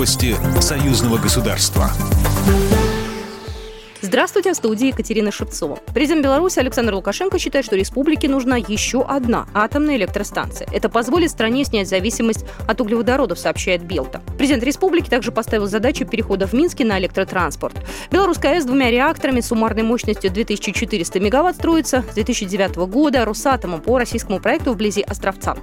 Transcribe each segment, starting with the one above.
Новости союзного государства. Здравствуйте, в студии Екатерина Шевцова. Президент Беларуси Александр Лукашенко считает, что республике нужна еще одна атомная электростанция. Это позволит стране снять зависимость от углеводородов, сообщает Белта. Президент республики также поставил задачу перехода в Минске на электротранспорт. Белорусская АЭС с двумя реакторами суммарной мощностью 2400 мегаватт строится с 2009 года Росатомом по российскому проекту вблизи Островца.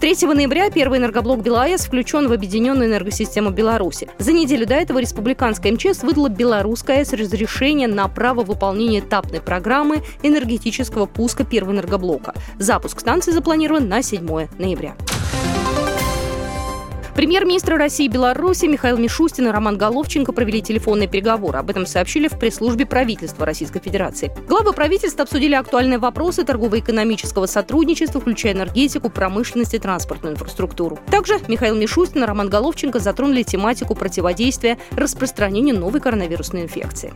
3 ноября первый энергоблок БелАЭС включен в объединенную энергосистему Беларуси. За неделю до этого республиканская МЧС выдала белорусская АЭС разрешение на право выполнения этапной программы энергетического пуска первого энергоблока. Запуск станции запланирован на 7 ноября. Премьер-министры России и Беларуси Михаил Мишустин и Роман Головченко провели телефонные переговоры. Об этом сообщили в пресс-службе правительства Российской Федерации. Главы правительства обсудили актуальные вопросы торгово-экономического сотрудничества, включая энергетику, промышленность и транспортную инфраструктуру. Также Михаил Мишустин и Роман Головченко затронули тематику противодействия распространению новой коронавирусной инфекции.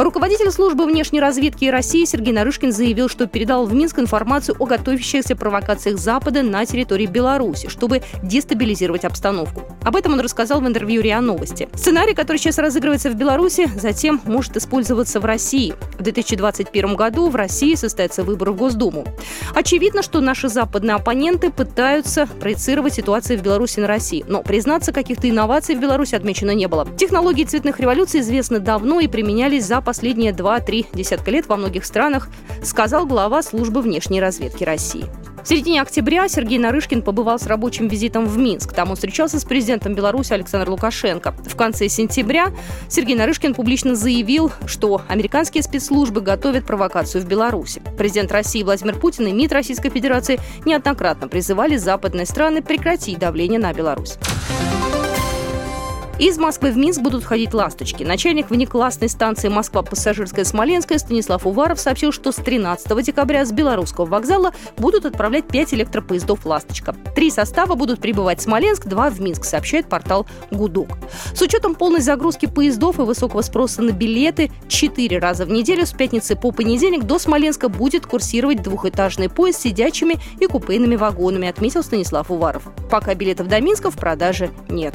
Руководитель службы внешней разведки России Сергей Нарышкин заявил, что передал в Минск информацию о готовящихся провокациях Запада на территории Беларуси, чтобы дестабилизировать обстановку. Об этом он рассказал в интервью РИА Новости. Сценарий, который сейчас разыгрывается в Беларуси, затем может использоваться в России. В 2021 году в России состоятся выборы в Госдуму. Очевидно, что наши западные оппоненты пытаются проецировать ситуацию в Беларуси на России. Но признаться, каких-то инноваций в Беларуси отмечено не было. Технологии цветных революций известны давно и применялись за последние 2-3 десятка лет во многих странах, сказал глава службы внешней разведки России. В середине октября Сергей Нарышкин побывал с рабочим визитом в Минск. Там он встречался с президентом Беларуси Александром Лукашенко. В конце сентября Сергей Нарышкин публично заявил, что американские спецслужбы готовят провокацию в Беларуси. Президент России Владимир Путин и МИД Российской Федерации неоднократно призывали западные страны прекратить давление на Беларусь. Из Москвы в Минск будут ходить «Ласточки». Начальник внеклассной станции Москва-Пассажирская Смоленская Станислав Уваров сообщил, что с 13 декабря с Белорусского вокзала будут отправлять 5 электропоездов «Ласточка». Три состава будут прибывать в Смоленск, два в Минск, сообщает портал «Гудок». С учетом полной загрузки поездов и высокого спроса на билеты, четыре раза в неделю с пятницы по понедельник до Смоленска будет курсировать двухэтажный поезд с сидячими и купейными вагонами, отметил Станислав Уваров. Пока билетов до Минска в продаже нет.